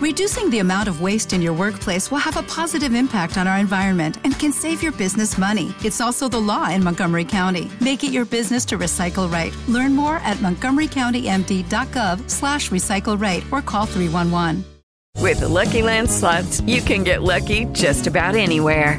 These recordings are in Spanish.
Reducing the amount of waste in your workplace will have a positive impact on our environment and can save your business money. It's also the law in Montgomery County. Make it your business to recycle right. Learn more at montgomerycountymd.gov slash recycle right or call 311. With the Lucky Land slots, you can get lucky just about anywhere.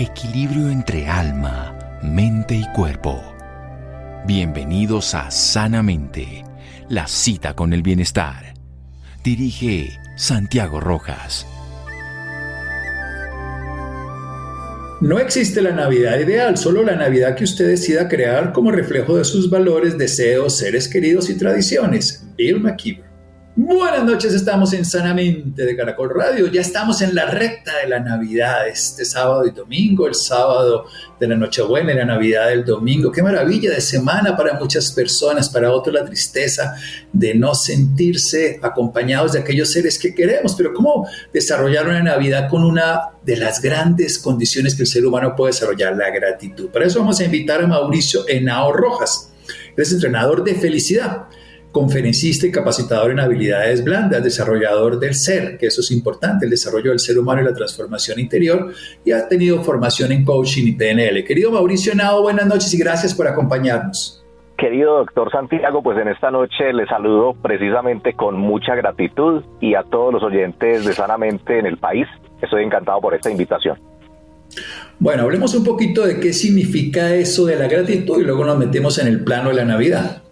Equilibrio entre alma, mente y cuerpo. Bienvenidos a Sanamente, la cita con el bienestar. Dirige Santiago Rojas. No existe la Navidad ideal, solo la Navidad que usted decida crear como reflejo de sus valores, deseos, seres queridos y tradiciones. Bill McKeever. Buenas noches, estamos en Sanamente de Caracol Radio. Ya estamos en la recta de la Navidad, este sábado y domingo, el sábado de la Nochebuena y la Navidad del domingo. Qué maravilla de semana para muchas personas, para otros la tristeza de no sentirse acompañados de aquellos seres que queremos. Pero ¿cómo desarrollar una Navidad con una de las grandes condiciones que el ser humano puede desarrollar? La gratitud. Para eso vamos a invitar a Mauricio Henao Rojas. Es entrenador de felicidad conferencista y capacitador en habilidades blandas, desarrollador del ser, que eso es importante, el desarrollo del ser humano y la transformación interior, y ha tenido formación en coaching y PNL. Querido Mauricio Nao, buenas noches y gracias por acompañarnos. Querido doctor Santiago, pues en esta noche le saludo precisamente con mucha gratitud y a todos los oyentes de Sanamente en el país. Estoy encantado por esta invitación. Bueno, hablemos un poquito de qué significa eso de la gratitud y luego nos metemos en el plano de la Navidad.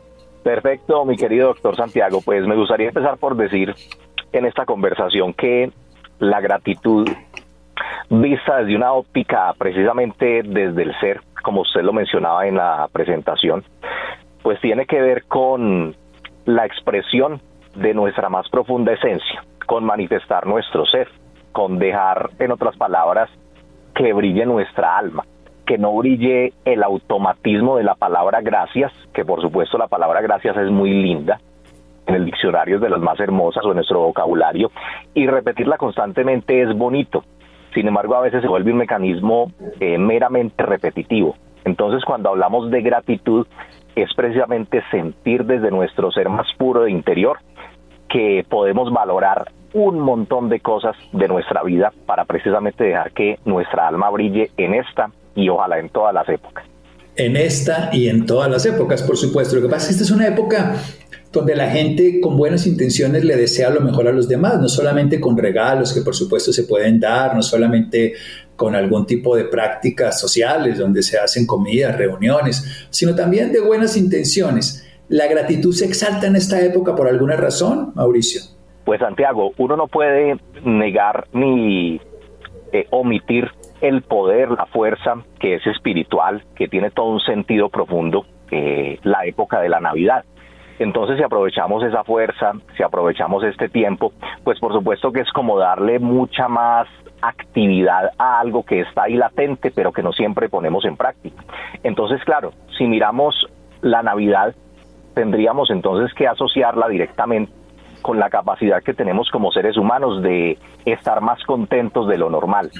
Perfecto, mi querido doctor Santiago. Pues me gustaría empezar por decir en esta conversación que la gratitud vista desde una óptica precisamente desde el ser, como usted lo mencionaba en la presentación, pues tiene que ver con la expresión de nuestra más profunda esencia, con manifestar nuestro ser, con dejar, en otras palabras, que brille nuestra alma que no brille el automatismo de la palabra gracias, que por supuesto la palabra gracias es muy linda, en el diccionario es de las más hermosas o en nuestro vocabulario, y repetirla constantemente es bonito. Sin embargo, a veces se vuelve un mecanismo eh, meramente repetitivo. Entonces, cuando hablamos de gratitud, es precisamente sentir desde nuestro ser más puro de interior que podemos valorar un montón de cosas de nuestra vida para precisamente dejar que nuestra alma brille en esta y ojalá en todas las épocas. En esta y en todas las épocas, por supuesto. Lo que pasa es que esta es una época donde la gente con buenas intenciones le desea lo mejor a los demás, no solamente con regalos que por supuesto se pueden dar, no solamente con algún tipo de prácticas sociales donde se hacen comidas, reuniones, sino también de buenas intenciones. ¿La gratitud se exalta en esta época por alguna razón, Mauricio? Pues Santiago, uno no puede negar ni eh, omitir el poder, la fuerza que es espiritual, que tiene todo un sentido profundo, eh, la época de la Navidad. Entonces, si aprovechamos esa fuerza, si aprovechamos este tiempo, pues por supuesto que es como darle mucha más actividad a algo que está ahí latente, pero que no siempre ponemos en práctica. Entonces, claro, si miramos la Navidad, tendríamos entonces que asociarla directamente con la capacidad que tenemos como seres humanos de estar más contentos de lo normal,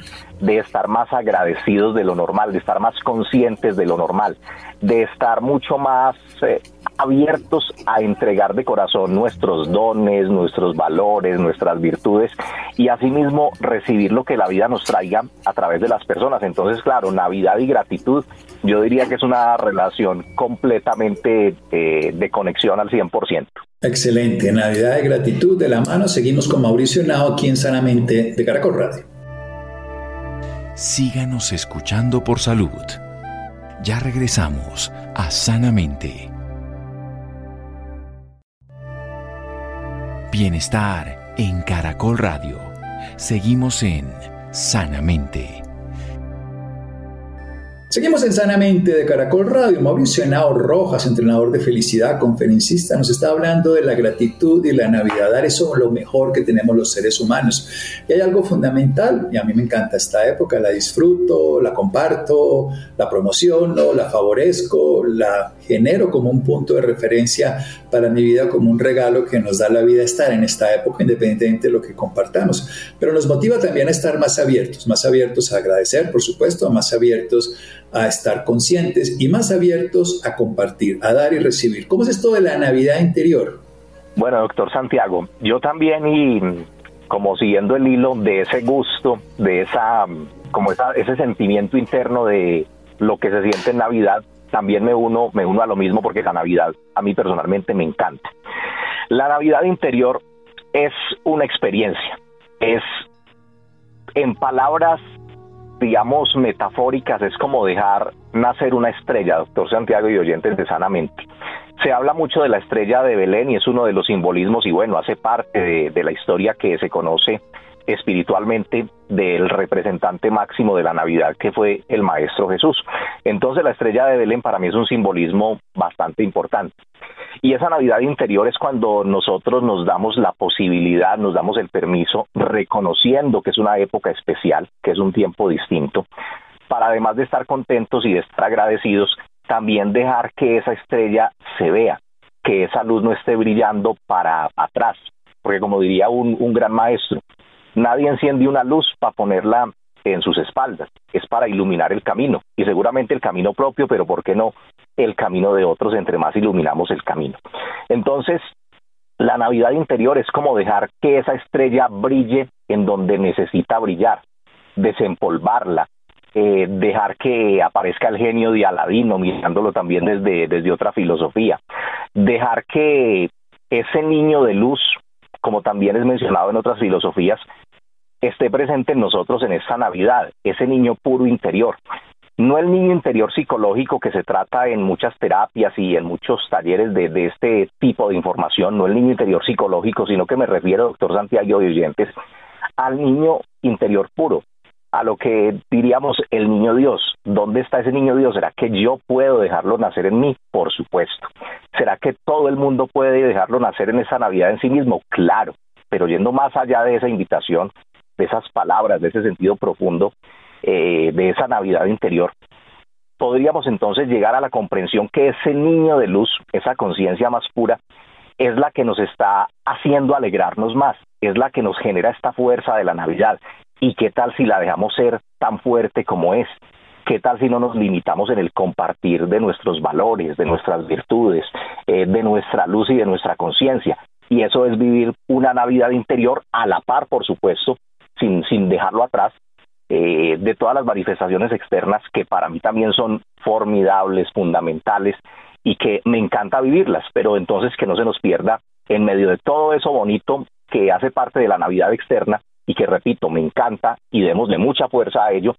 de estar más agradecidos de lo normal, de estar más conscientes de lo normal, de estar mucho más eh, abiertos a entregar de corazón nuestros dones, nuestros valores, nuestras virtudes y asimismo recibir lo que la vida nos traiga a través de las personas. Entonces, claro, Navidad y gratitud, yo diría que es una relación completamente eh, de conexión al 100%. Excelente, Navidad de gratitud de la mano. Seguimos con Mauricio Nao aquí en Sanamente de Caracol Radio. Síganos escuchando por salud. Ya regresamos a Sanamente. Bienestar en Caracol Radio. Seguimos en Sanamente. Seguimos en Sanamente de Caracol Radio. Mauricio Henao Rojas, entrenador de felicidad, conferencista, nos está hablando de la gratitud y la Navidad. Dar eso lo mejor que tenemos los seres humanos. Y hay algo fundamental, y a mí me encanta esta época, la disfruto, la comparto, la promociono, la favorezco, la genero como un punto de referencia para mi vida, como un regalo que nos da la vida estar en esta época, independientemente de lo que compartamos. Pero nos motiva también a estar más abiertos, más abiertos a agradecer, por supuesto, más abiertos a estar conscientes y más abiertos a compartir, a dar y recibir. ¿Cómo es esto de la Navidad interior? Bueno, doctor Santiago, yo también y como siguiendo el hilo de ese gusto, de esa, como ese sentimiento interno de lo que se siente en Navidad, también me uno, me uno a lo mismo porque la Navidad a mí personalmente me encanta. La Navidad interior es una experiencia, es en palabras digamos metafóricas, es como dejar nacer una estrella, doctor Santiago y oyentes de Sanamente. Se habla mucho de la estrella de Belén y es uno de los simbolismos y bueno, hace parte de, de la historia que se conoce espiritualmente del representante máximo de la Navidad, que fue el Maestro Jesús. Entonces la estrella de Belén para mí es un simbolismo bastante importante. Y esa Navidad interior es cuando nosotros nos damos la posibilidad, nos damos el permiso, reconociendo que es una época especial, que es un tiempo distinto, para además de estar contentos y de estar agradecidos, también dejar que esa estrella se vea, que esa luz no esté brillando para atrás, porque como diría un, un gran maestro, Nadie enciende una luz para ponerla en sus espaldas, es para iluminar el camino. Y seguramente el camino propio, pero ¿por qué no el camino de otros entre más iluminamos el camino? Entonces, la Navidad interior es como dejar que esa estrella brille en donde necesita brillar, desempolvarla, eh, dejar que aparezca el genio de Aladino, mirándolo también desde, desde otra filosofía, dejar que ese niño de luz, como también es mencionado en otras filosofías, esté presente en nosotros en esta Navidad, ese niño puro interior. No el niño interior psicológico que se trata en muchas terapias y en muchos talleres de, este tipo de información, no el niño interior psicológico, sino que me refiero, doctor Santiago de al niño interior puro, a lo que diríamos el niño Dios. ¿Dónde está ese niño Dios? ¿Será que yo puedo dejarlo nacer en mí? Por supuesto. ¿Será que todo el mundo puede dejarlo nacer en esa Navidad en sí mismo? Claro. Pero yendo más allá de esa invitación, de esas palabras, de ese sentido profundo, eh, de esa Navidad interior, podríamos entonces llegar a la comprensión que ese niño de luz, esa conciencia más pura, es la que nos está haciendo alegrarnos más, es la que nos genera esta fuerza de la Navidad. ¿Y qué tal si la dejamos ser tan fuerte como es? ¿Qué tal si no nos limitamos en el compartir de nuestros valores, de nuestras virtudes, eh, de nuestra luz y de nuestra conciencia? Y eso es vivir una Navidad interior a la par, por supuesto, sin, sin dejarlo atrás, eh, de todas las manifestaciones externas que para mí también son formidables, fundamentales y que me encanta vivirlas, pero entonces que no se nos pierda en medio de todo eso bonito que hace parte de la Navidad externa y que repito, me encanta y démosle mucha fuerza a ello,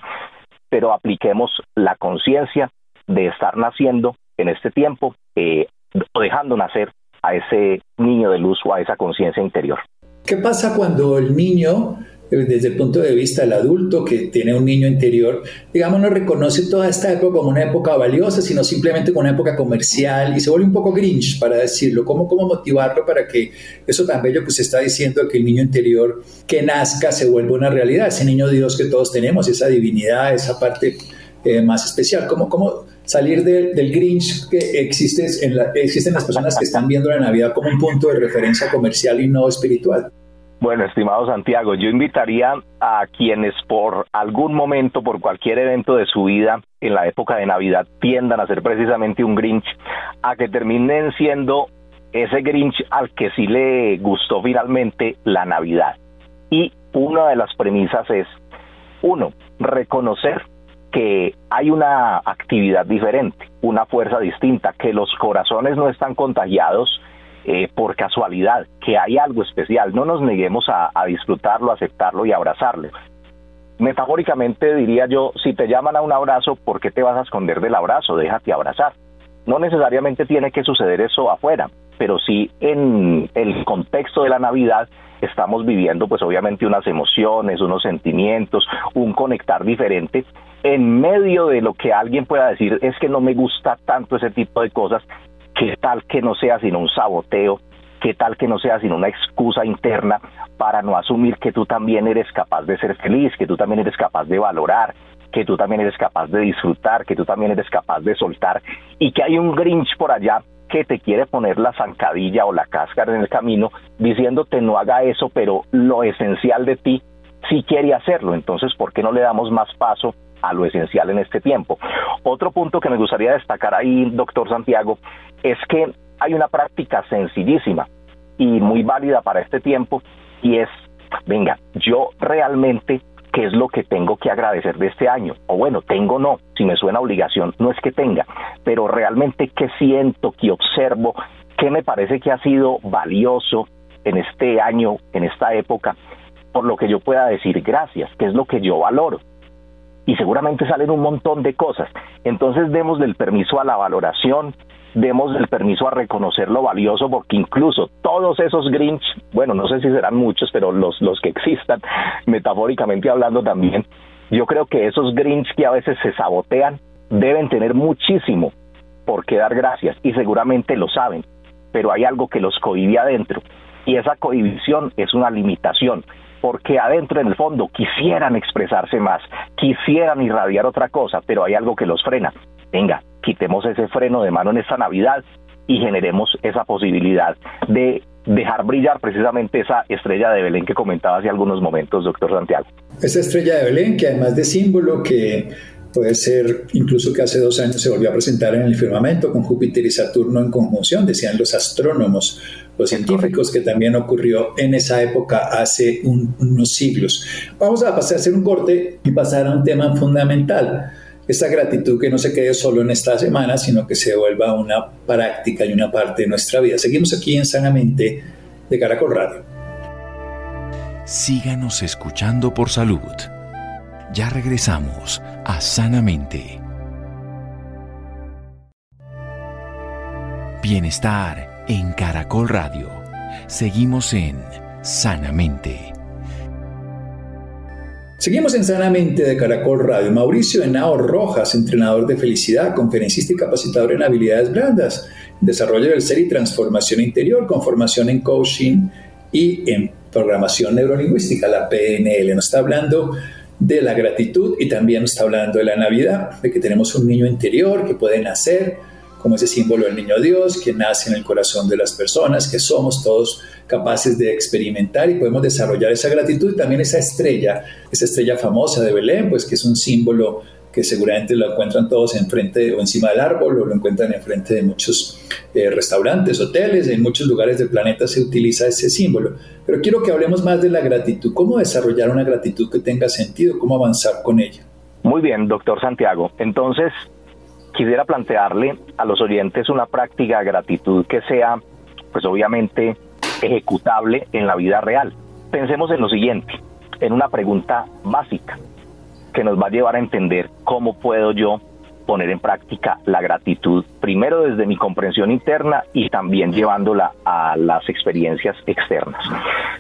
pero apliquemos la conciencia de estar naciendo en este tiempo eh, o dejando nacer a ese niño de luz o a esa conciencia interior. ¿Qué pasa cuando el niño desde el punto de vista del adulto que tiene un niño interior, digamos, no reconoce toda esta época como una época valiosa, sino simplemente como una época comercial y se vuelve un poco grinch, para decirlo. ¿Cómo, cómo motivarlo para que eso tan bello que usted está diciendo, que el niño interior que nazca se vuelva una realidad, ese niño Dios que todos tenemos, esa divinidad, esa parte eh, más especial? ¿Cómo, cómo salir del grinch que existen las personas que están viendo la Navidad como un punto de referencia comercial y no espiritual? Bueno, estimado Santiago, yo invitaría a quienes por algún momento, por cualquier evento de su vida en la época de Navidad tiendan a ser precisamente un Grinch, a que terminen siendo ese Grinch al que sí le gustó finalmente la Navidad. Y una de las premisas es, uno, reconocer que hay una actividad diferente, una fuerza distinta, que los corazones no están contagiados eh, por casualidad, que hay algo especial. No nos neguemos a, disfrutarlo, aceptarlo y abrazarlo. Metafóricamente diría yo, si te llaman a un abrazo, ¿por qué te vas a esconder del abrazo? Déjate abrazar. No necesariamente tiene que suceder eso afuera, pero sí en el contexto de la Navidad estamos viviendo pues obviamente unas emociones, unos sentimientos, un conectar diferente en medio de lo que alguien pueda decir es que no me gusta tanto ese tipo de cosas, qué tal que no sea sino un saboteo, qué tal que no sea sino una excusa interna para no asumir que tú también eres capaz de ser feliz, que tú también eres capaz de valorar, que tú también eres capaz de disfrutar, que tú también eres capaz de soltar y que hay un Grinch por allá que te quiere poner la zancadilla o la cáscara en el camino diciéndote no haga eso, pero lo esencial de ti sí quiere hacerlo. Entonces, ¿por qué no le damos más paso a lo esencial en este tiempo? Otro punto que me gustaría destacar ahí, doctor Santiago, es que hay una práctica sencillísima y muy válida para este tiempo y es, venga, yo realmente qué es lo que tengo que agradecer de este año. O bueno, tengo no, si me suena obligación, no es que tenga, pero realmente qué siento, qué observo, qué me parece que ha sido valioso en este año, en esta época, por lo que yo pueda decir gracias, qué es lo que yo valoro. Y seguramente salen un montón de cosas. Entonces demos el permiso a la valoración, demos el permiso a reconocer lo valioso, porque incluso todos esos Grinch, bueno, no sé si serán muchos, pero los, los que existan, metafóricamente hablando también, yo creo que esos Grinch que a veces se sabotean deben tener muchísimo por qué dar gracias y seguramente lo saben, pero hay algo que los cohibe adentro y esa cohibición es una limitación porque adentro en el fondo quisieran expresarse más, quisieran irradiar otra cosa, pero hay algo que los frena. Venga, quitemos ese freno de mano en esta Navidad y generemos esa posibilidad de dejar brillar precisamente esa estrella de Belén que comentaba hace algunos momentos, doctor Santiago. Esa estrella de Belén que además de símbolo que puede ser incluso que hace dos años se volvió a presentar en el firmamento con Júpiter y Saturno en conjunción, decían los astrónomos, los científicos, que también ocurrió en esa época hace unos siglos. Vamos a pasar a hacer un corte y pasar a un tema fundamental esta gratitud que no se quede solo en esta semana, sino que se vuelva una práctica y una parte de nuestra vida. Seguimos aquí en Sanamente de Caracol Radio. Síganos escuchando por salud. Ya regresamos a Sanamente. Bienestar en Caracol Radio. Seguimos en Sanamente. Seguimos en Sanamente de Caracol Radio. Mauricio Henao Rojas, entrenador de felicidad, conferencista y capacitador en habilidades blandas, desarrollo del ser y transformación interior con formación en coaching y en programación neurolingüística, la PNL. Nos está hablando de la gratitud y también está hablando de la Navidad, de que tenemos un niño interior que puede nacer como ese símbolo del niño Dios que nace en el corazón de las personas, que somos todos capaces de experimentar y podemos desarrollar esa gratitud. También esa estrella, esa estrella famosa de Belén, pues que es un símbolo seguramente lo encuentran todos enfrente o encima del árbol o lo encuentran enfrente de muchos eh, restaurantes, hoteles, en muchos lugares del planeta se utiliza ese símbolo. Pero quiero que hablemos más de la gratitud, cómo desarrollar una gratitud que tenga sentido, cómo avanzar con ella. Muy bien, doctor Santiago. Entonces, quisiera plantearle a los oyentes una práctica de gratitud que sea, pues obviamente, ejecutable en la vida real. Pensemos en lo siguiente, en una pregunta básica que nos va a llevar a entender cómo puedo yo poner en práctica la gratitud, primero desde mi comprensión interna y también llevándola a las experiencias externas.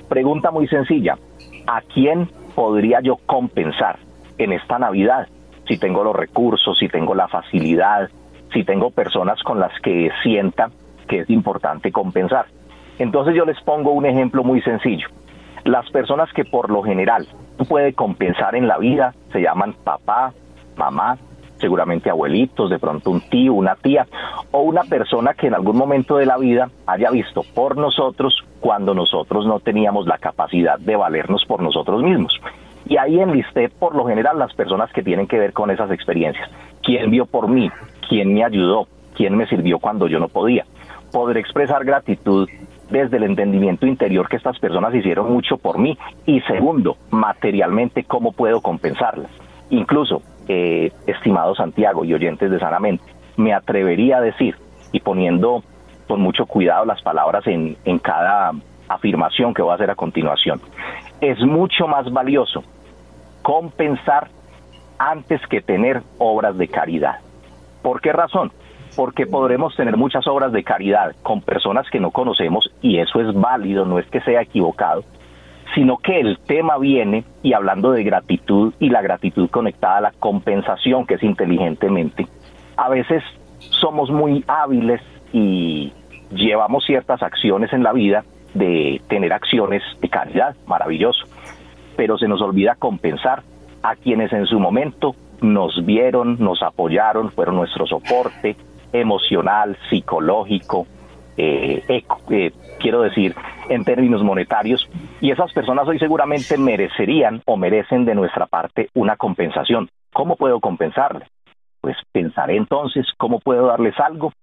Pregunta muy sencilla, ¿a quién podría yo compensar en esta Navidad? Si tengo los recursos, si tengo la facilidad, si tengo personas con las que sienta que es importante compensar. Entonces yo les pongo un ejemplo muy sencillo. Las personas que por lo general puede compensar en la vida se llaman papá, mamá, seguramente abuelitos, de pronto un tío, una tía o una persona que en algún momento de la vida haya visto por nosotros cuando nosotros no teníamos la capacidad de valernos por nosotros mismos. Y ahí enlisté por lo general las personas que tienen que ver con esas experiencias. ¿Quién vio por mí? ¿Quién me ayudó? ¿Quién me sirvió cuando yo no podía? Podré expresar gratitud desde el entendimiento interior que estas personas hicieron mucho por mí y segundo, materialmente cómo puedo compensarlas. Incluso, eh, estimado Santiago y oyentes de Sanamente, me atrevería a decir, y poniendo con mucho cuidado las palabras en, en cada afirmación que voy a hacer a continuación, es mucho más valioso compensar antes que tener obras de caridad. ¿Por qué razón? Porque podremos tener muchas obras de caridad con personas que no conocemos y eso es válido, no es que sea equivocado. sino que el tema viene y hablando de gratitud y la gratitud conectada a la compensación, que es inteligentemente, a veces somos muy hábiles y llevamos ciertas acciones en la vida de tener acciones de calidad, maravilloso, pero se nos olvida compensar a quienes en su momento nos vieron, nos apoyaron, fueron nuestro soporte emocional, psicológico, eh, eh, quiero decir, en términos monetarios, y esas personas hoy seguramente merecerían o merecen de nuestra parte una compensación. ¿Cómo puedo compensarles? Pues pensaré entonces cómo puedo darles algo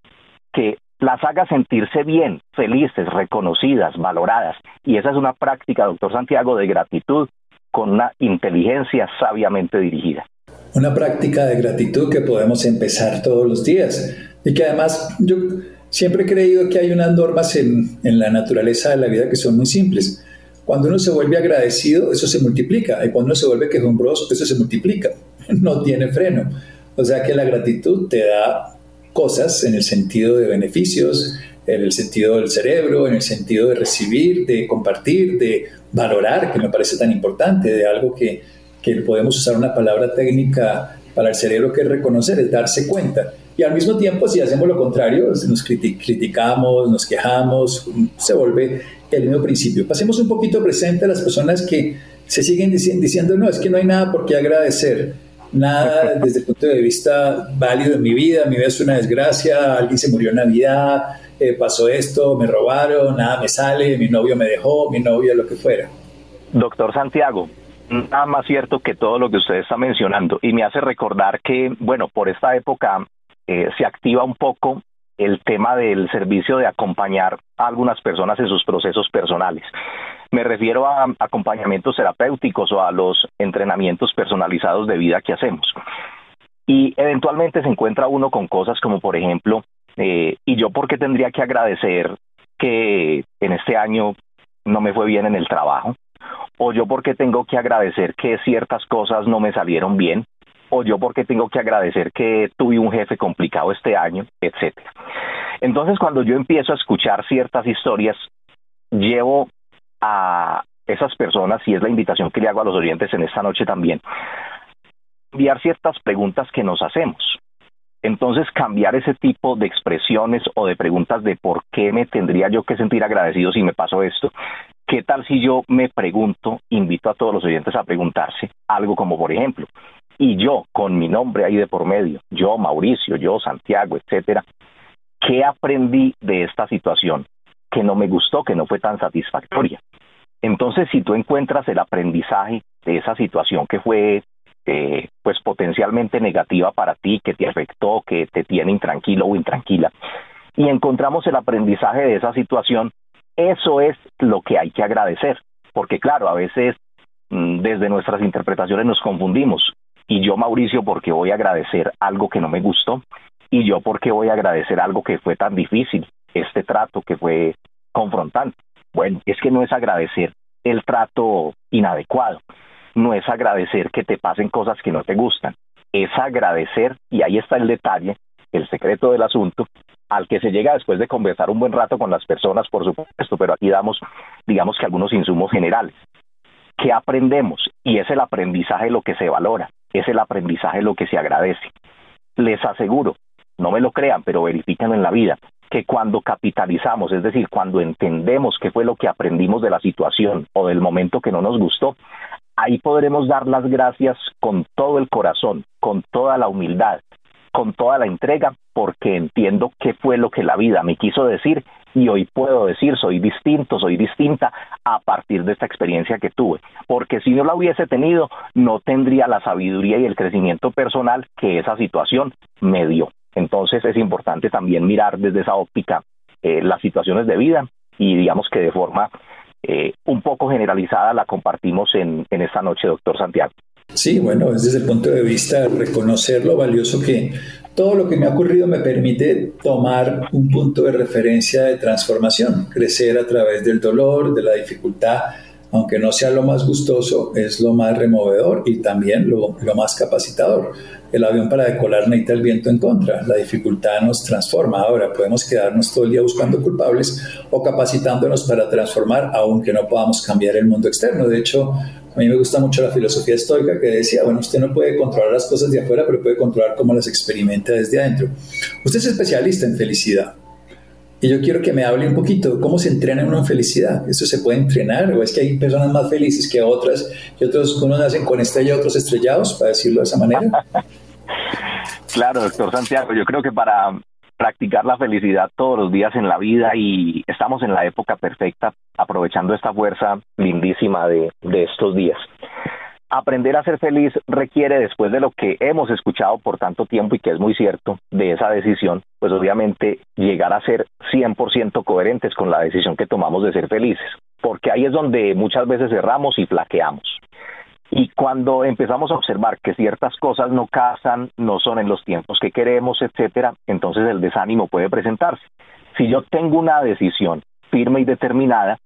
que las haga sentirse bien, felices, reconocidas, valoradas. Y esa es una práctica, doctor Santiago, de gratitud con una inteligencia sabiamente dirigida. Una práctica de gratitud que podemos empezar todos los días y que además yo siempre he creído que hay unas normas en, en la naturaleza de la vida que son muy simples. Cuando uno se vuelve agradecido, eso se multiplica. Y cuando uno se vuelve quejumbroso, eso se multiplica. No tiene freno. O sea que la gratitud te da cosas en el sentido de beneficios, en el sentido del cerebro, en el sentido de recibir, de compartir, de valorar, que me parece tan importante, de algo que, que podemos usar una palabra técnica para el cerebro que es reconocer, es darse cuenta. Y al mismo tiempo, si hacemos lo contrario, nos criticamos, nos quejamos, se vuelve el mismo principio. Pasemos un poquito presente a las personas que se siguen diciendo, no, es que no hay nada por qué agradecer, nada desde el punto de vista válido en mi vida, mi vida es una desgracia, alguien se murió en Navidad, eh, pasó esto, me robaron, nada me sale, mi novio me dejó, mi novia, lo que fuera. Doctor Santiago, nada más cierto que todo lo que usted está mencionando y me hace recordar que, bueno, por esta época eh, se activa un poco el tema del servicio de acompañar a algunas personas en sus procesos personales. Me refiero a acompañamientos terapéuticos o a los entrenamientos personalizados de vida que hacemos. Y eventualmente se encuentra uno con cosas como, por ejemplo, eh, ¿y yo por qué tendría que agradecer que en este año no me fue bien en el trabajo? ¿O yo por qué tengo que agradecer que ciertas cosas no me salieron bien? ¿O yo por qué tengo que agradecer que tuve un jefe complicado este año? Etcétera. Entonces, cuando yo empiezo a escuchar ciertas historias, llevo a esas personas, y es la invitación que le hago a los oyentes en esta noche también, enviar ciertas preguntas que nos hacemos. Entonces, cambiar ese tipo de expresiones o de preguntas de por qué me tendría yo que sentir agradecido si me pasó esto. ¿Qué tal si yo me pregunto, invito a todos los oyentes a preguntarse algo como, por ejemplo, y yo con mi nombre ahí de por medio, yo Mauricio, yo Santiago, etcétera, ¿qué aprendí de esta situación que no me gustó, que no fue tan satisfactoria? Entonces, si tú encuentras el aprendizaje de esa situación que fue eh, pues potencialmente negativa para ti, que te afectó, que te tiene intranquilo o intranquila, y encontramos el aprendizaje de esa situación, eso es lo que hay que agradecer, porque claro, a veces mm, desde nuestras interpretaciones nos confundimos, y yo Mauricio porque voy a agradecer algo que no me gustó, y yo porque voy a agradecer algo que fue tan difícil, este trato que fue confrontante. Bueno, es que no es agradecer el trato inadecuado, no es agradecer que te pasen cosas que no te gustan, es agradecer, y ahí está el detalle, el secreto del asunto, al que se llega después de conversar un buen rato con las personas, por supuesto, pero aquí damos, digamos que algunos insumos generales. ¿Qué aprendemos? Y es el aprendizaje lo que se valora, es el aprendizaje lo que se agradece. Les aseguro, no me lo crean, pero verifican en la vida, que cuando capitalizamos, es decir, cuando entendemos qué fue lo que aprendimos de la situación o del momento que no nos gustó, ahí podremos dar las gracias con todo el corazón, con toda la humildad, con toda la entrega, porque entiendo qué fue lo que la vida me quiso decir y hoy puedo decir soy distinto, soy distinta a partir de esta experiencia que tuve, porque si no la hubiese tenido, no tendría la sabiduría y el crecimiento personal que esa situación me dio. Entonces es importante también mirar desde esa óptica eh, las situaciones de vida y digamos que de forma eh, un poco generalizada la compartimos en, en esta noche, doctor Santiago. Sí, bueno, desde el punto de vista de reconocer lo valioso que todo lo que me ha ocurrido me permite tomar un punto de referencia de transformación, crecer a través del dolor, de la dificultad, aunque no sea lo más gustoso, es lo más removedor y también lo, lo más capacitador. El avión para decolar necesita el viento en contra. La dificultad nos transforma. Ahora podemos quedarnos todo el día buscando culpables o capacitándonos para transformar, aunque no podamos cambiar el mundo externo. De hecho, a mí me gusta mucho la filosofía estoica que decía, bueno, usted no puede controlar las cosas de afuera, pero puede controlar cómo las experimenta desde adentro. Usted es especialista en felicidad. Y yo quiero que me hable un poquito cómo se entrena uno en felicidad. ¿Eso se puede entrenar? ¿O es que hay personas más felices que otras y otros, unos nacen con estrella otros estrellados, para decirlo de esa manera? claro, doctor Santiago, yo creo que para practicar la felicidad todos los días en la vida y estamos en la época perfecta aprovechando esta fuerza lindísima de, de estos días aprender a ser feliz requiere, después de lo que hemos escuchado por tanto tiempo y que es muy cierto, de esa decisión, pues obviamente llegar a ser 100% coherentes con la decisión que tomamos de ser felices, porque ahí es donde muchas veces cerramos y flaqueamos. Y cuando empezamos a observar que ciertas cosas no casan, no son en los tiempos que queremos, etcétera, entonces el desánimo puede presentarse. Si yo tengo una decisión firme y determinada,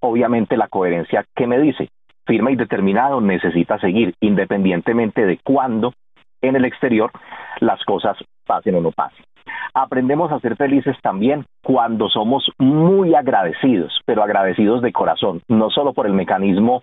obviamente la coherencia que me dice, firme y determinado necesita seguir, independientemente de cuándo en el exterior las cosas pasen o no pasen. Aprendemos a ser felices también cuando somos muy agradecidos, pero agradecidos de corazón, no solo por el mecanismo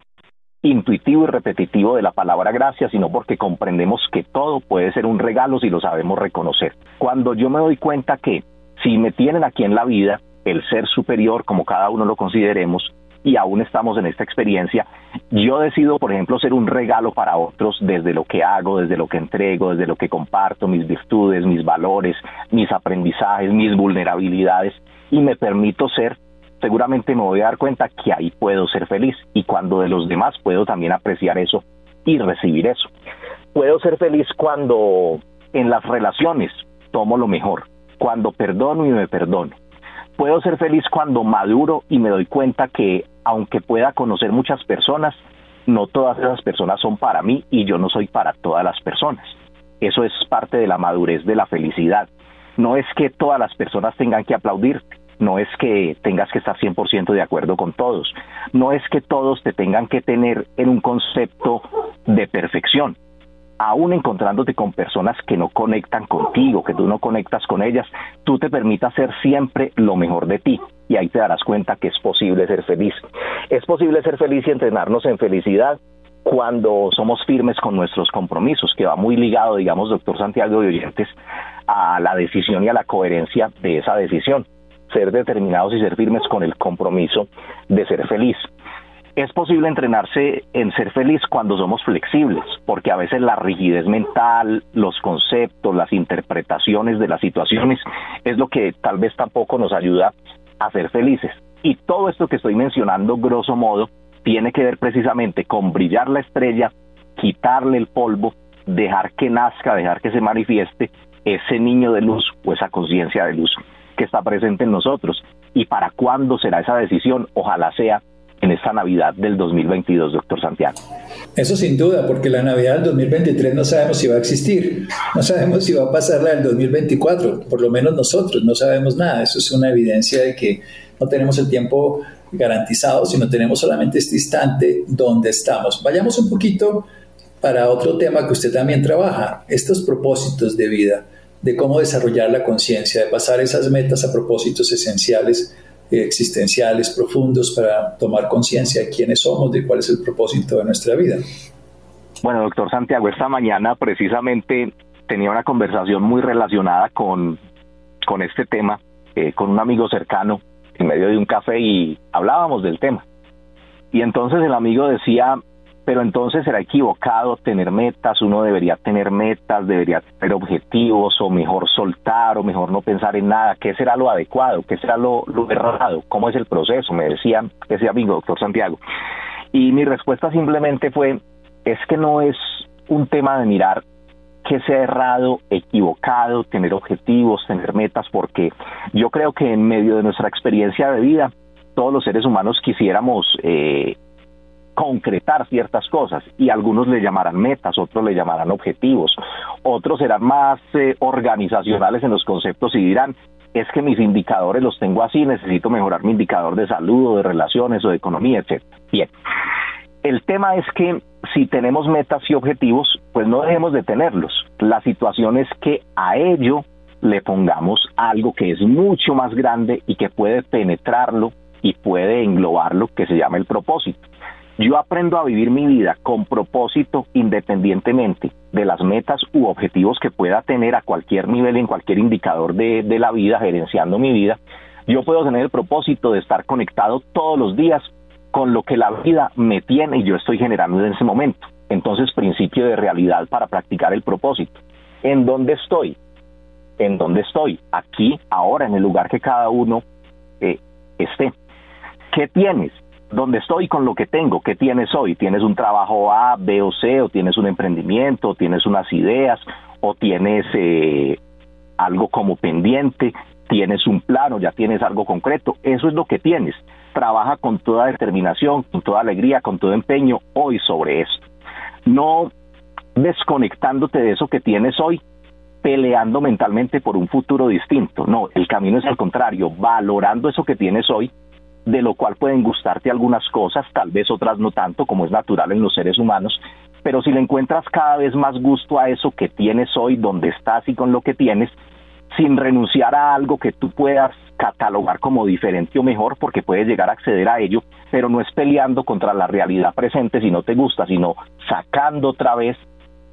intuitivo y repetitivo de la palabra gracias, sino porque comprendemos que todo puede ser un regalo si lo sabemos reconocer. Cuando yo me doy cuenta que si me tienen aquí en la vida, el ser superior, como cada uno lo consideremos, y aún estamos en esta experiencia, yo decido, por ejemplo, ser un regalo para otros desde lo que hago, desde lo que entrego, desde lo que comparto, mis virtudes, mis valores, mis aprendizajes, mis vulnerabilidades, y me permito ser, seguramente me voy a dar cuenta que ahí puedo ser feliz y cuando de los demás puedo también apreciar eso y recibir eso. Puedo ser feliz cuando en las relaciones tomo lo mejor, cuando perdono y me perdono. Puedo ser feliz cuando maduro y me doy cuenta que aunque pueda conocer muchas personas, no todas esas personas son para mí y yo no soy para todas las personas. Eso es parte de la madurez de la felicidad. No es que todas las personas tengan que aplaudir, no es que tengas que estar 100% de acuerdo con todos, no es que todos te tengan que tener en un concepto de perfección aún encontrándote con personas que no conectan contigo, que tú no conectas con ellas, tú te permitas ser siempre lo mejor de ti y ahí te darás cuenta que es posible ser feliz. Es posible ser feliz y entrenarnos en felicidad cuando somos firmes con nuestros compromisos, que va muy ligado, digamos, doctor Santiago de Oyentes, a la decisión y a la coherencia de esa decisión. Ser determinados y ser firmes con el compromiso de ser feliz. Es posible entrenarse en ser feliz cuando somos flexibles, porque a veces la rigidez mental, los conceptos, las interpretaciones de las situaciones es lo que tal vez tampoco nos ayuda a ser felices. Y todo esto que estoy mencionando, grosso modo, tiene que ver precisamente con brillar la estrella, quitarle el polvo, dejar que nazca, dejar que se manifieste ese niño de luz o esa conciencia de luz que está presente en nosotros. ¿Y para cuándo será esa decisión? Ojalá sea en esta Navidad del 2022, doctor Santiago. Eso sin duda, porque la Navidad del 2023 no sabemos si va a existir, no sabemos si va a pasar la del 2024, por lo menos nosotros no sabemos nada, eso es una evidencia de que no tenemos el tiempo garantizado, sino tenemos solamente este instante donde estamos. Vayamos un poquito para otro tema que usted también trabaja, estos propósitos de vida, de cómo desarrollar la conciencia, de pasar esas metas a propósitos esenciales existenciales profundos para tomar conciencia de quiénes somos, de cuál es el propósito de nuestra vida. Bueno, doctor Santiago, esta mañana precisamente tenía una conversación muy relacionada con, con este tema, eh, con un amigo cercano en medio de un café y hablábamos del tema. Y entonces el amigo decía, pero entonces será equivocado tener metas, uno debería tener metas, debería tener objetivos, o mejor soltar, o mejor no pensar en nada, ¿qué será lo adecuado? ¿Qué será lo, errado? ¿Cómo es el proceso? Me decía ese amigo, doctor Santiago. Y mi respuesta simplemente fue, es que no es un tema de mirar qué sea errado, equivocado, tener objetivos, tener metas, porque yo creo que en medio de nuestra experiencia de vida, todos los seres humanos quisiéramos eh, concretar ciertas cosas y algunos le llamarán metas, otros le llamarán objetivos, otros serán más eh, organizacionales en los conceptos y dirán, es que mis indicadores los tengo así, necesito mejorar mi indicador de salud o de relaciones o de economía, etc. Bien, el tema es que si tenemos metas y objetivos, pues no dejemos de tenerlos. La situación es que a ello le pongamos algo que es mucho más grande y que puede penetrarlo y puede englobarlo, que se llama el propósito. Yo aprendo a vivir mi vida con propósito independientemente de las metas u objetivos que pueda tener a cualquier nivel, en cualquier indicador de, de la vida, gerenciando mi vida. Yo puedo tener el propósito de estar conectado todos los días con lo que la vida me tiene y yo estoy generando en ese momento. Entonces, principio de realidad para practicar el propósito. ¿En dónde estoy? ¿En dónde estoy? Aquí, ahora, en el lugar que cada uno eh, esté. ¿Qué tienes? Dónde estoy con lo que tengo, qué tienes hoy, tienes un trabajo A, B o C, o tienes un emprendimiento, o tienes unas ideas, o tienes eh, algo como pendiente, tienes un plano, ya tienes algo concreto, eso es lo que tienes. Trabaja con toda determinación, con toda alegría, con todo empeño hoy sobre esto. No desconectándote de eso que tienes hoy, peleando mentalmente por un futuro distinto. No, el camino es al contrario, valorando eso que tienes hoy de lo cual pueden gustarte algunas cosas, tal vez otras no tanto, como es natural en los seres humanos, pero si le encuentras cada vez más gusto a eso que tienes hoy, donde estás y con lo que tienes, sin renunciar a algo que tú puedas catalogar como diferente o mejor, porque puedes llegar a acceder a ello, pero no es peleando contra la realidad presente si no te gusta, sino sacando otra vez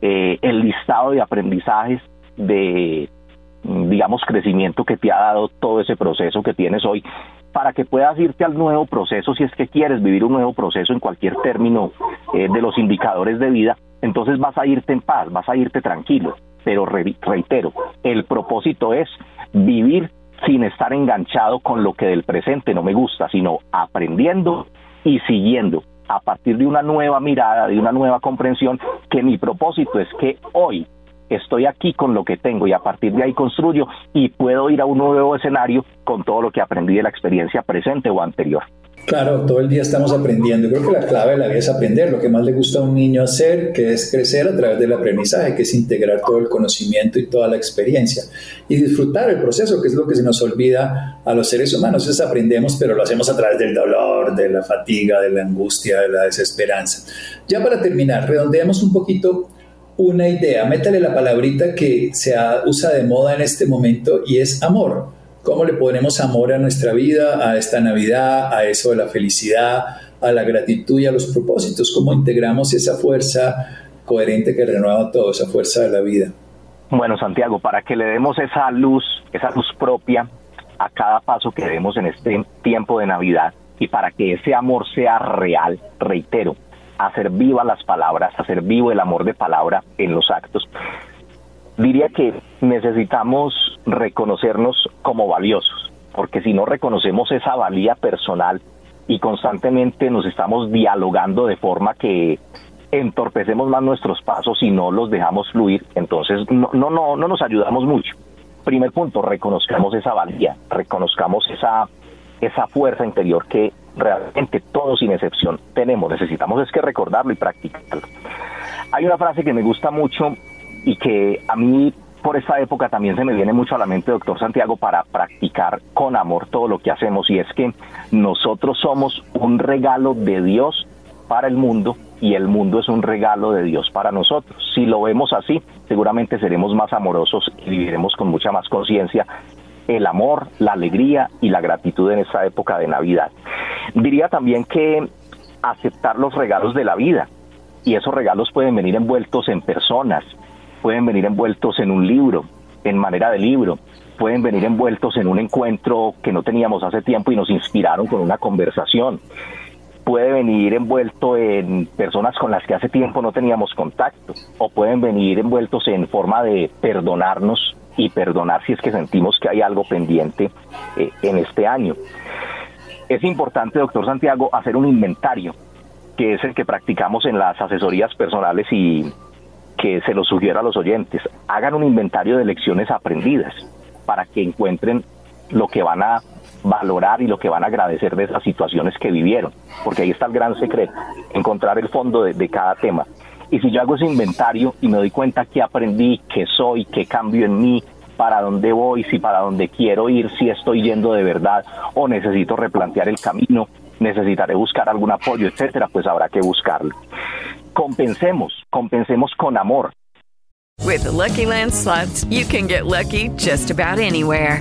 eh, el listado de aprendizajes de digamos crecimiento que te ha dado todo ese proceso que tienes hoy para que puedas irte al nuevo proceso si es que quieres vivir un nuevo proceso en cualquier término eh, de los indicadores de vida, entonces vas a irte en paz, vas a irte tranquilo. Pero reitero, el propósito es vivir sin estar enganchado con lo que del presente no me gusta, sino aprendiendo y siguiendo a partir de una nueva mirada, de una nueva comprensión, que mi propósito es que hoy estoy aquí con lo que tengo y a partir de ahí construyo y puedo ir a un nuevo escenario con todo lo que aprendí de la experiencia presente o anterior. Claro, todo el día estamos aprendiendo. Creo que la clave de la vida es aprender lo que más le gusta a un niño hacer, que es crecer a través del aprendizaje, que es integrar todo el conocimiento y toda la experiencia y disfrutar el proceso, que es lo que se nos olvida a los seres humanos. Es aprendemos, pero lo hacemos a través del dolor, de la fatiga, de la angustia, de la desesperanza. Ya para terminar, redondeemos un poquito una idea, métale la palabrita que se usa de moda en este momento y es amor. ¿Cómo le ponemos amor a nuestra vida, a esta Navidad, a eso de la felicidad, a la gratitud y a los propósitos? ¿Cómo integramos esa fuerza coherente que renueva todo, esa fuerza de la vida? Bueno, Santiago, para que le demos esa luz, esa luz propia a cada paso que demos en este tiempo de Navidad y para que ese amor sea real, reitero, hacer viva las palabras, hacer vivo el amor de palabra en los actos. Diría que necesitamos reconocernos como valiosos, porque si no reconocemos esa valía personal y constantemente nos estamos dialogando de forma que entorpecemos más nuestros pasos y no los dejamos fluir, entonces no, no, no, no nos ayudamos mucho. Primer punto, reconozcamos esa valía, reconozcamos esa, esa fuerza interior que realmente todos sin excepción tenemos, necesitamos es que recordarlo y practicarlo. Hay una frase que me gusta mucho y que a mí por esta época también se me viene mucho a la mente, doctor Santiago, para practicar con amor todo lo que hacemos y es que nosotros somos un regalo de Dios para el mundo y el mundo es un regalo de Dios para nosotros. Si lo vemos así, seguramente seremos más amorosos y viviremos con mucha más conciencia el amor, la alegría y la gratitud en esta época de Navidad. Diría también que aceptar los regalos de la vida, y esos regalos pueden venir envueltos en personas, pueden venir envueltos en un libro, en manera de libro, pueden venir envueltos en un encuentro que no teníamos hace tiempo y nos inspiraron con una conversación, puede venir envuelto en personas con las que hace tiempo no teníamos contacto, o pueden venir envueltos en forma de perdonarnos y perdonar si es que sentimos que hay algo pendiente eh, en este año. Es importante, doctor Santiago, hacer un inventario, que es el que practicamos en las asesorías personales y que se lo sugiero a los oyentes. Hagan un inventario de lecciones aprendidas para que encuentren lo que van a valorar y lo que van a agradecer de esas situaciones que vivieron, porque ahí está el gran secreto, encontrar el fondo de, cada tema. Y si yo hago ese inventario y me doy cuenta que aprendí, que soy, que cambio en mí, para dónde voy, si para dónde quiero ir, si estoy yendo de verdad o necesito replantear el camino, necesitaré buscar algún apoyo, etcétera, pues habrá que buscarlo. Compensemos, compensemos con amor. With Lucky Land slots, you can get lucky just about anywhere.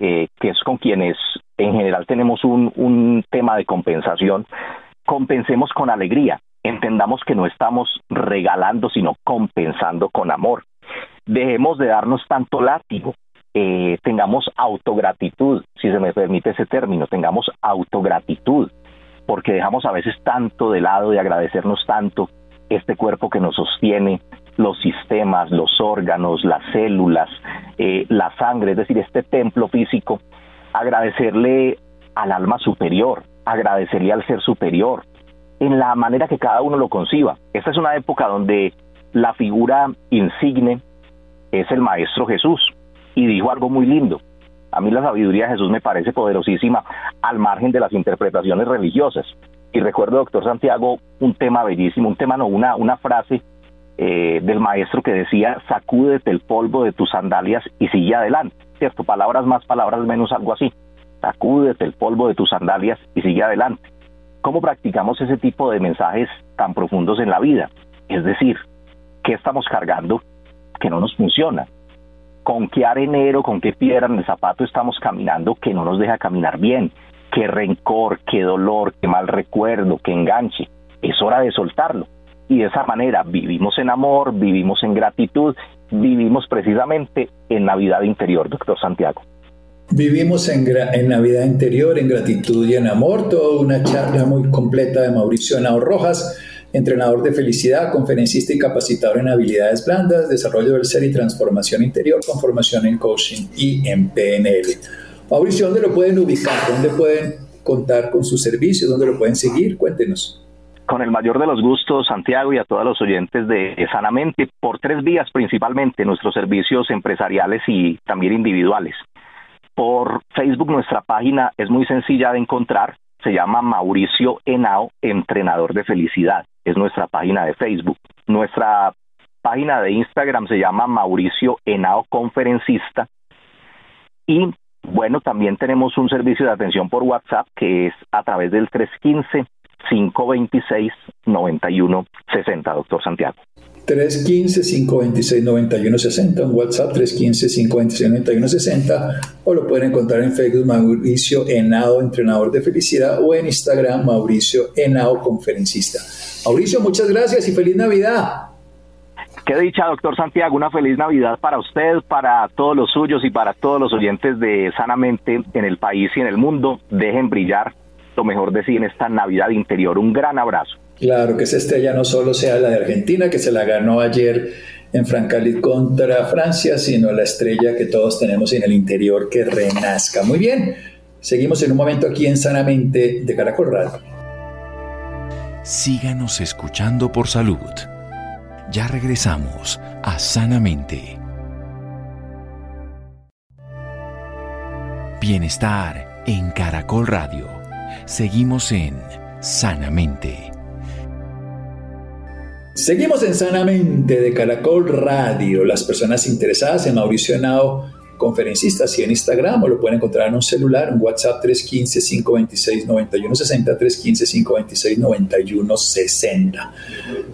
eh, que es con quienes en general tenemos un, un tema de compensación, compensemos con alegría. Entendamos que no estamos regalando, sino compensando con amor. Dejemos de darnos tanto látigo. Eh, tengamos autogratitud, si se me permite ese término, tengamos autogratitud, porque dejamos a veces tanto de lado de agradecernos tanto este cuerpo que nos sostiene, los sistemas, los órganos, las células, eh, la sangre, es decir, este templo físico, agradecerle al alma superior, agradecerle al ser superior, en la manera que cada uno lo conciba. Esta es una época donde la figura insigne es el Maestro Jesús y dijo algo muy lindo. A mí la sabiduría de Jesús me parece poderosísima al margen de las interpretaciones religiosas. Y recuerdo, doctor Santiago, un tema bellísimo, un tema no, una, una frase eh, del maestro que decía, sacúdete el polvo de tus sandalias y sigue adelante, ¿cierto? Palabras más, palabras menos, algo así. Sacúdete el polvo de tus sandalias y sigue adelante. ¿Cómo practicamos ese tipo de mensajes tan profundos en la vida? Es decir, ¿qué estamos cargando que no nos funciona? ¿Con qué arenero, con qué piedra en el zapato estamos caminando que no nos deja caminar bien? ¿Qué rencor, qué dolor, qué mal recuerdo, qué enganche? Es hora de soltarlo y de esa manera vivimos en amor, vivimos en gratitud, vivimos precisamente en Navidad interior, doctor Santiago. Vivimos en, Navidad interior, en gratitud y en amor. Toda una charla muy completa de Mauricio Henao Rojas, entrenador de felicidad, conferencista y capacitador en habilidades blandas, desarrollo del ser y transformación interior con formación en coaching y en PNL. Mauricio, ¿dónde lo pueden ubicar? ¿Dónde pueden contar con su servicio? ¿Dónde lo pueden seguir? Cuéntenos. Con el mayor de los gustos, Santiago, y a todos los oyentes de Sanamente, por tres vías principalmente, nuestros servicios empresariales y también individuales. Por Facebook nuestra página es muy sencilla de encontrar, se llama Mauricio Henao, entrenador de felicidad, es nuestra página de Facebook. Nuestra página de Instagram se llama Mauricio Henao Conferencista y bueno, también tenemos un servicio de atención por WhatsApp que es a través del 315 526-9160, doctor Santiago. 315-526-9160, en WhatsApp 315-526-9160 o lo pueden encontrar en Facebook Mauricio Henao, entrenador de felicidad o en Instagram Mauricio Henao, conferencista. Mauricio, muchas gracias y feliz Navidad. Qué dicha, doctor Santiago, una feliz Navidad para usted, para todos los suyos y para todos los oyentes de Sanamente en el país y en el mundo. Dejen brillar mejor decir, en esta Navidad interior. Un gran abrazo. Claro, que esa estrella no solo sea la de Argentina, que se la ganó ayer en Francalit contra Francia, sino la estrella que todos tenemos en el interior que renazca. Muy bien, seguimos en un momento aquí en Sanamente de Caracol Radio. Síganos escuchando por salud. Ya regresamos a Sanamente. Bienestar en Caracol Radio. Seguimos en Sanamente. Seguimos en Sanamente de Caracol Radio. Las personas interesadas en Mauricio Henao, conferencista, y en Instagram o lo pueden encontrar en un celular, en WhatsApp 315-526-9160, 315-526-9160.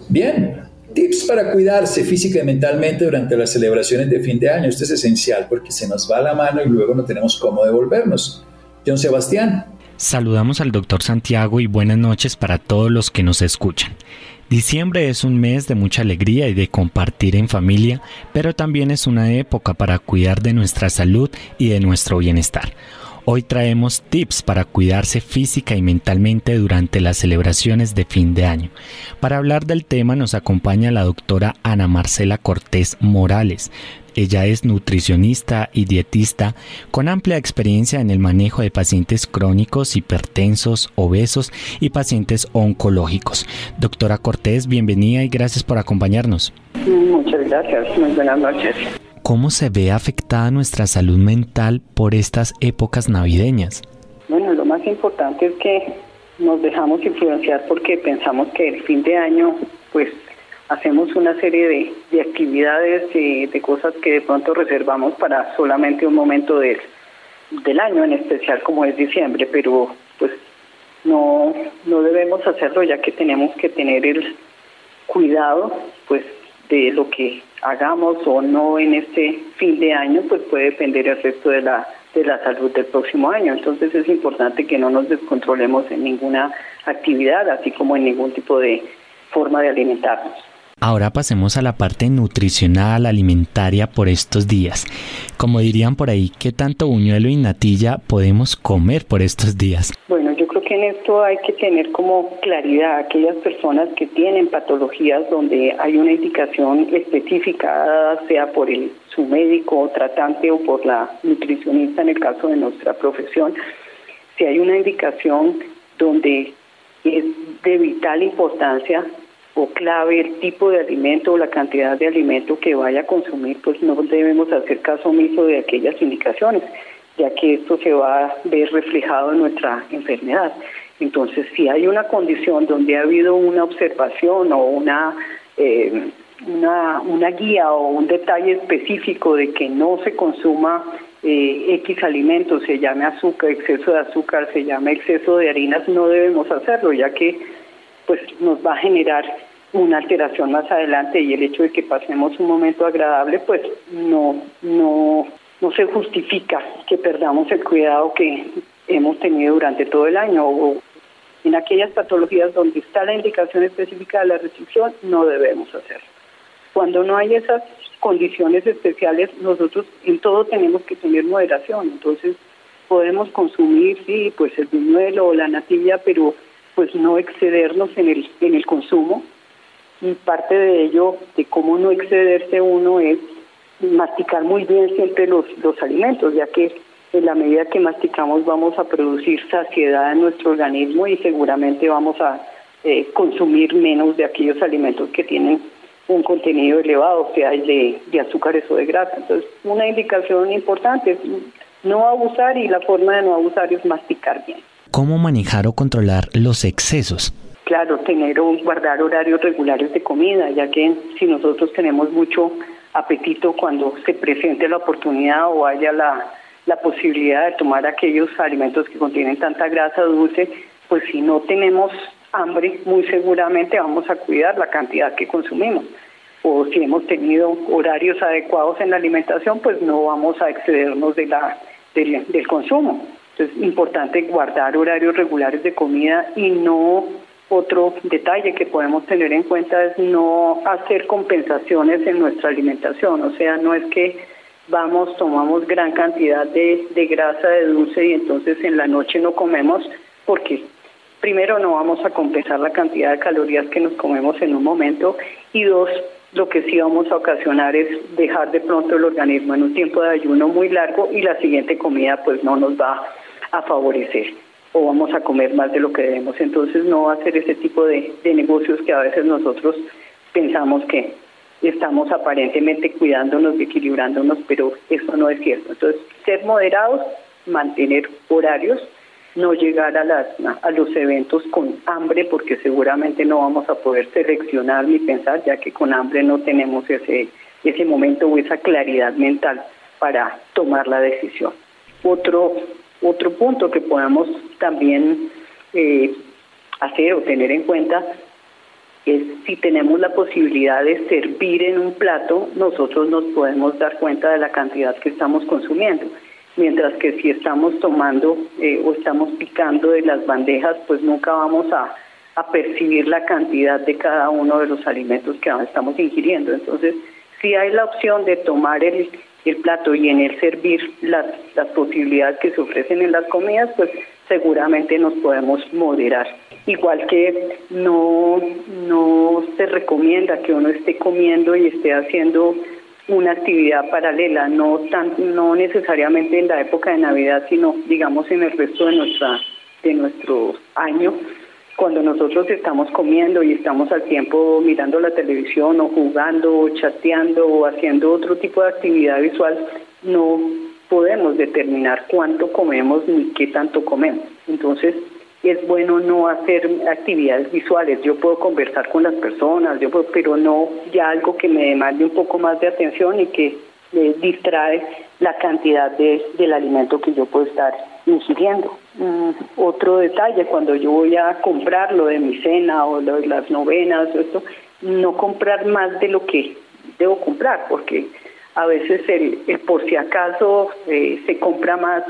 Bien, tips para cuidarse física y mentalmente durante las celebraciones de fin de año. Esto es esencial porque se nos va la mano y luego no tenemos cómo devolvernos. John Sebastián. Saludamos al doctor Santiago y buenas noches para todos los que nos escuchan. Diciembre es un mes de mucha alegría y de compartir en familia, pero también es una época para cuidar de nuestra salud y de nuestro bienestar. Hoy traemos tips para cuidarse física y mentalmente durante las celebraciones de fin de año. Para hablar del tema nos acompaña la doctora Ana Marcela Cortés Morales, Ella es nutricionista y dietista con amplia experiencia en el manejo de pacientes crónicos, hipertensos, obesos y pacientes oncológicos. Doctora Cortés, bienvenida y gracias por acompañarnos. Muchas gracias, muy buenas noches. ¿Cómo se ve afectada nuestra salud mental por estas épocas navideñas? Bueno, lo más importante es que nos dejamos influenciar porque pensamos que el fin de año, pues hacemos una serie de, de actividades y de cosas que de pronto reservamos para solamente un momento del, del año, en especial como es diciembre, pero pues no, no debemos hacerlo ya que tenemos que tener el cuidado pues de lo que hagamos o no en este fin de año, pues puede depender el resto de la de la salud del próximo año. Entonces es importante que no nos descontrolemos en ninguna actividad, así como en ningún tipo de forma de alimentarnos. Ahora pasemos a la parte nutricional, alimentaria por estos días. Como dirían por ahí, ¿qué tanto buñuelo y natilla podemos comer por estos días? Bueno, yo creo que en esto hay que tener como claridad aquellas personas que tienen patologías donde hay una indicación específica, sea por el, su médico o tratante o por la nutricionista en el caso de nuestra profesión, si hay una indicación donde es de vital importancia o clave el tipo de alimento o la cantidad de alimento que vaya a consumir, pues no debemos hacer caso omiso de aquellas indicaciones, ya que esto se va a ver reflejado en nuestra enfermedad. Entonces, si hay una condición donde ha habido una observación o una, eh, una, una guía o un detalle específico de que no se consuma eh, X alimentos, se llame azúcar, exceso de azúcar, se llame exceso de harinas, no debemos hacerlo, ya que pues nos va a generar una alteración más adelante y el hecho de que pasemos un momento agradable pues no no no se justifica que perdamos el cuidado que hemos tenido durante todo el año. O en aquellas patologías donde está la indicación específica de la restricción no debemos hacerlo. Cuando no hay esas condiciones especiales, nosotros en todo tenemos que tener moderación, entonces podemos consumir sí pues el buñuelo o la natilla, pero pues no excedernos en el en el consumo y parte de ello, de cómo no excederse uno, es masticar muy bien siempre los, los alimentos, ya que en la medida que masticamos vamos a producir saciedad en nuestro organismo y seguramente vamos a eh, consumir menos de aquellos alimentos que tienen un contenido elevado, sea el de, de azúcares o de grasa. Entonces, una indicación importante es no abusar y la forma de no abusar es masticar bien. ¿Cómo manejar o controlar los excesos? Claro, tener o guardar horarios regulares de comida, ya que si nosotros tenemos mucho apetito cuando se presente la oportunidad o haya la, la posibilidad de tomar aquellos alimentos que contienen tanta grasa dulce, pues si no tenemos hambre, muy seguramente vamos a cuidar la cantidad que consumimos. O si hemos tenido horarios adecuados en la alimentación, pues no vamos a excedernos de la, del, del consumo. Entonces, es importante guardar horarios regulares de comida y no otro detalle que podemos tener en cuenta es no hacer compensaciones en nuestra alimentación, o sea, no es que vamos, tomamos gran cantidad de, de grasa, de dulce y entonces en la noche no comemos porque primero no vamos a compensar la cantidad de calorías que nos comemos en un momento y dos, lo que sí vamos a ocasionar es dejar de pronto el organismo en un tiempo de ayuno muy largo y la siguiente comida pues no nos va a favorecer o vamos a comer más de lo que debemos. Entonces no hacer ese tipo de, negocios que a veces nosotros pensamos que estamos aparentemente cuidándonos y equilibrándonos, pero eso no es cierto. Entonces, ser moderados, mantener horarios, no llegar a los eventos con hambre, porque seguramente no vamos a poder seleccionar ni pensar, ya que con hambre no tenemos ese, ese momento o esa claridad mental para tomar la decisión. Otro otro punto que podemos también eh, hacer o tener en cuenta es si tenemos la posibilidad de servir en un plato, nosotros nos podemos dar cuenta de la cantidad que estamos consumiendo. Mientras que si estamos tomando eh, o estamos picando de las bandejas, pues nunca vamos a, a percibir la cantidad de cada uno de los alimentos que estamos ingiriendo. Entonces, si hay la opción de tomar el, el plato y en el servir las, las posibilidades que se ofrecen en las comidas, pues seguramente nos podemos moderar. Igual que no, no se recomienda que uno esté comiendo y esté haciendo una actividad paralela, no tan, no necesariamente en la época de Navidad, sino digamos en el resto de nuestra de nuestro año, cuando nosotros estamos comiendo y estamos al tiempo mirando la televisión o jugando o chateando o haciendo otro tipo de actividad visual, no podemos determinar cuánto comemos ni qué tanto comemos. Entonces, es bueno no hacer actividades visuales. Yo puedo conversar con las personas, yo pero no ya algo que me demande un poco más de atención y que me distrae la cantidad de, del alimento que yo puedo estar ingiriendo. Mm, otro detalle, cuando yo voy a comprar lo de mi cena o lo de las novenas, esto, no comprar más de lo que debo comprar, porque a veces el, por si acaso eh, se compra más,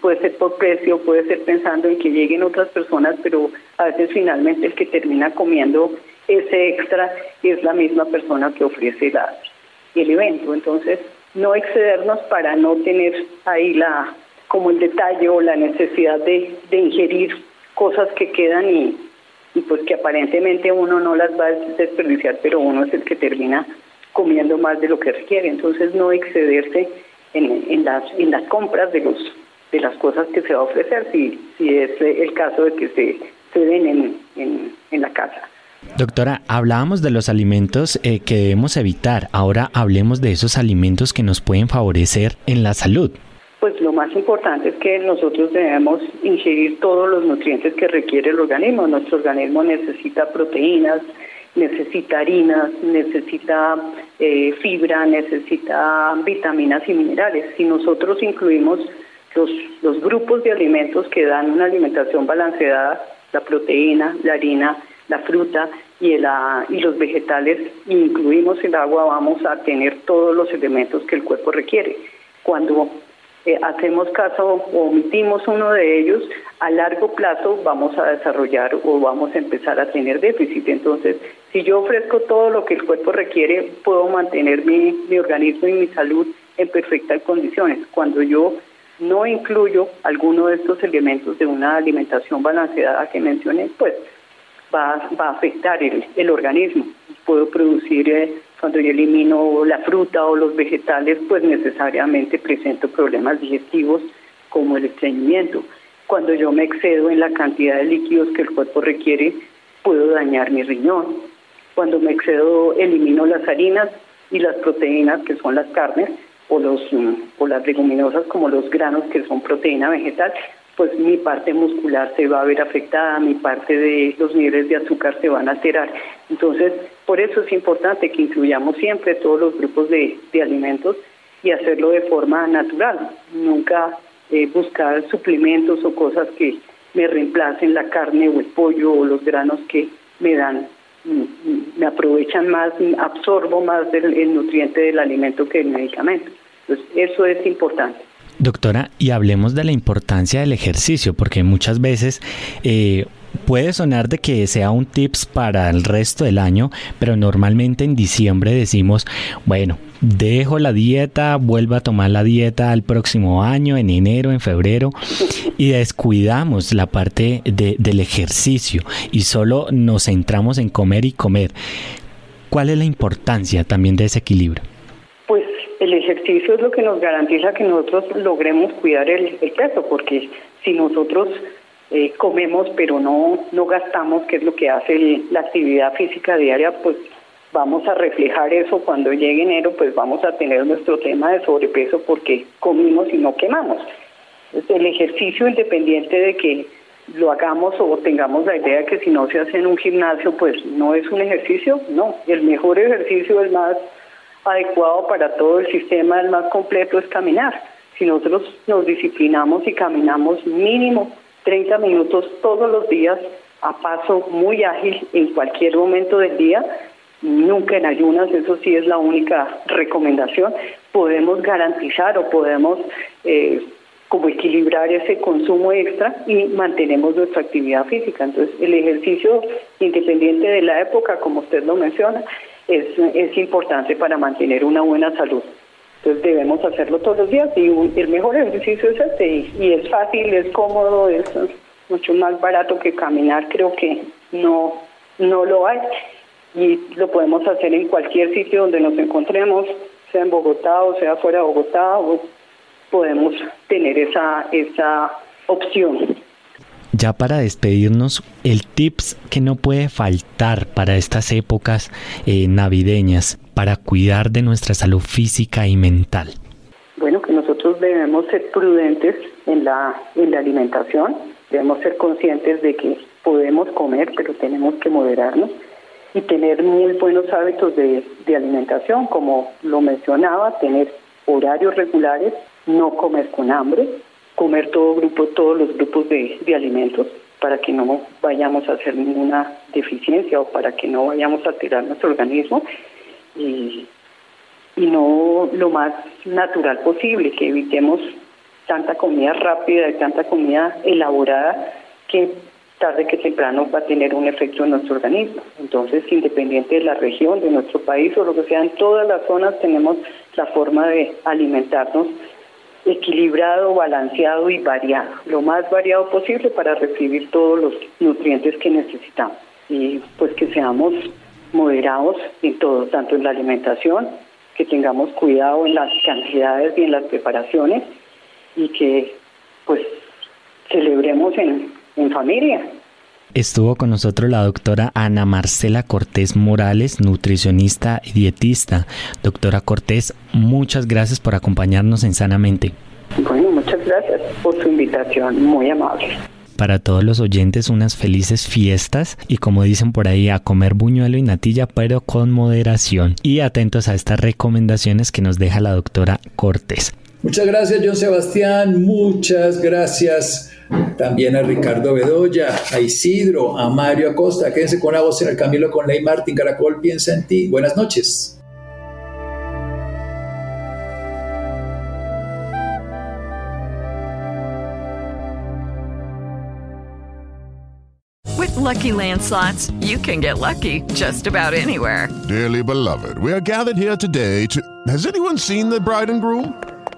puede ser por precio, puede ser pensando en que lleguen otras personas, pero a veces finalmente el que termina comiendo ese extra es la misma persona que ofrece la, el evento. Entonces, no excedernos para no tener ahí la como el detalle o la necesidad de, de ingerir cosas que quedan y, y pues que aparentemente uno no las va a desperdiciar, pero uno es el que termina comiendo más de lo que requiere. Entonces no excederse en, en, las, en las compras de, los, de las cosas que se va a ofrecer, si, si es el caso de que se, se den en, en, en la casa. Doctora, hablábamos de los alimentos eh, que debemos evitar. Ahora hablemos de esos alimentos que nos pueden favorecer en la salud. Pues lo más importante es que nosotros debemos ingerir todos los nutrientes que requiere el organismo. Nuestro organismo necesita proteínas, necesita harinas, necesita eh, fibra, necesita vitaminas y minerales. Si nosotros incluimos los, los grupos de alimentos que dan una alimentación balanceada, la proteína, la harina, la fruta y, el, ah, y los vegetales, incluimos el agua, vamos a tener todos los elementos que el cuerpo requiere. Cuando eh, hacemos caso o omitimos uno de ellos, a largo plazo vamos a desarrollar o vamos a empezar a tener déficit. Entonces, si yo ofrezco todo lo que el cuerpo requiere, puedo mantener mi, mi organismo y mi salud en perfectas condiciones. Cuando yo no incluyo alguno de estos elementos de una alimentación balanceada que mencioné, pues va, va a afectar el, el organismo. Puedo producir eh, cuando yo elimino la fruta o los vegetales, pues necesariamente presento problemas digestivos como el estreñimiento. Cuando yo me excedo en la cantidad de líquidos que el cuerpo requiere, puedo dañar mi riñón. Cuando me excedo, elimino las harinas y las proteínas, que son las carnes, o, mm, o las leguminosas como los granos, que son proteína vegetal, pues mi parte muscular se va a ver afectada, mi parte de los niveles de azúcar se van a alterar. Entonces, por eso es importante que incluyamos siempre todos los grupos de, alimentos y hacerlo de forma natural, nunca eh, buscar suplementos o cosas que me reemplacen la carne o el pollo o los granos que me dan, mm, mm, me aprovechan más, absorbo más del, el nutriente del alimento que el medicamento. Entonces, eso es importante. Doctora, y hablemos de la importancia del ejercicio, porque muchas veces eh, puede sonar de que sea un tips para el resto del año, pero normalmente en diciembre decimos, bueno, dejo la dieta, vuelvo a tomar la dieta el próximo año, en enero, en febrero, y descuidamos la parte del ejercicio y solo nos centramos en comer y comer. ¿Cuál es la importancia también de ese equilibrio? Ejercicio es lo que nos garantiza que nosotros logremos cuidar el, peso, porque si nosotros eh, comemos pero no, no gastamos, que es lo que hace la actividad física diaria, pues vamos a reflejar eso cuando llegue enero, pues vamos a tener nuestro tema de sobrepeso porque comimos y no quemamos. el ejercicio independiente de que lo hagamos o tengamos la idea que si no se hace en un gimnasio, pues no es un ejercicio, no, el mejor ejercicio es más adecuado para todo el sistema, el más completo es caminar. Si nosotros nos disciplinamos y caminamos mínimo 30 minutos todos los días a paso muy ágil en cualquier momento del día, nunca en ayunas, eso sí es la única recomendación, podemos garantizar o podemos eh, como equilibrar ese consumo extra y mantenemos nuestra actividad física. Entonces, el ejercicio, independiente de la época, como usted lo menciona, es, es importante para mantener una buena salud. Entonces debemos hacerlo todos los días y el mejor ejercicio es este y, es fácil, es cómodo, es mucho más barato que caminar, creo que no, no lo hay y lo podemos hacer en cualquier sitio donde nos encontremos, sea en Bogotá o sea fuera de Bogotá, podemos tener esa, esa opción. Ya para despedirnos, el tips que no puede faltar para estas épocas eh, navideñas para cuidar de nuestra salud física y mental. Bueno, que nosotros debemos ser prudentes en la, en la alimentación, debemos ser conscientes de que podemos comer, pero tenemos que moderarnos y tener muy buenos hábitos de, de alimentación, como lo mencionaba, tener horarios regulares, no comer con hambre, comer todo grupo, todos los grupos de, alimentos para que no vayamos a hacer ninguna deficiencia o para que no vayamos a tirar nuestro organismo y, y no lo más natural posible, que evitemos tanta comida rápida y tanta comida elaborada que tarde que temprano va a tener un efecto en nuestro organismo. Entonces, independiente de la región, de nuestro país o lo que sea, en todas las zonas tenemos la forma de alimentarnos equilibrado, balanceado y variado, lo más variado posible para recibir todos los nutrientes que necesitamos. Y pues que seamos moderados en todo, tanto en la alimentación, que tengamos cuidado en las cantidades y en las preparaciones y que pues celebremos en, en familia. Estuvo con nosotros la doctora Ana Marcela Cortés Morales, nutricionista y dietista. Doctora Cortés, muchas gracias por acompañarnos en Sanamente. Bueno, muchas gracias por su invitación, muy amable. Para todos los oyentes, unas felices fiestas y como dicen por ahí, a comer buñuelo y natilla, pero con moderación. Y atentos a estas recomendaciones que nos deja la doctora Cortés. Muchas gracias, John Sebastián. Muchas gracias también a Ricardo Bedoya, a Isidro, a Mario Acosta. Quédense con la voz en el Camilo con Ley Martín. Caracol piensa en ti. Buenas noches. With Lucky Land slots, you can get lucky just about anywhere. Dearly beloved, we are gathered here today to. Has anyone seen the bride and groom?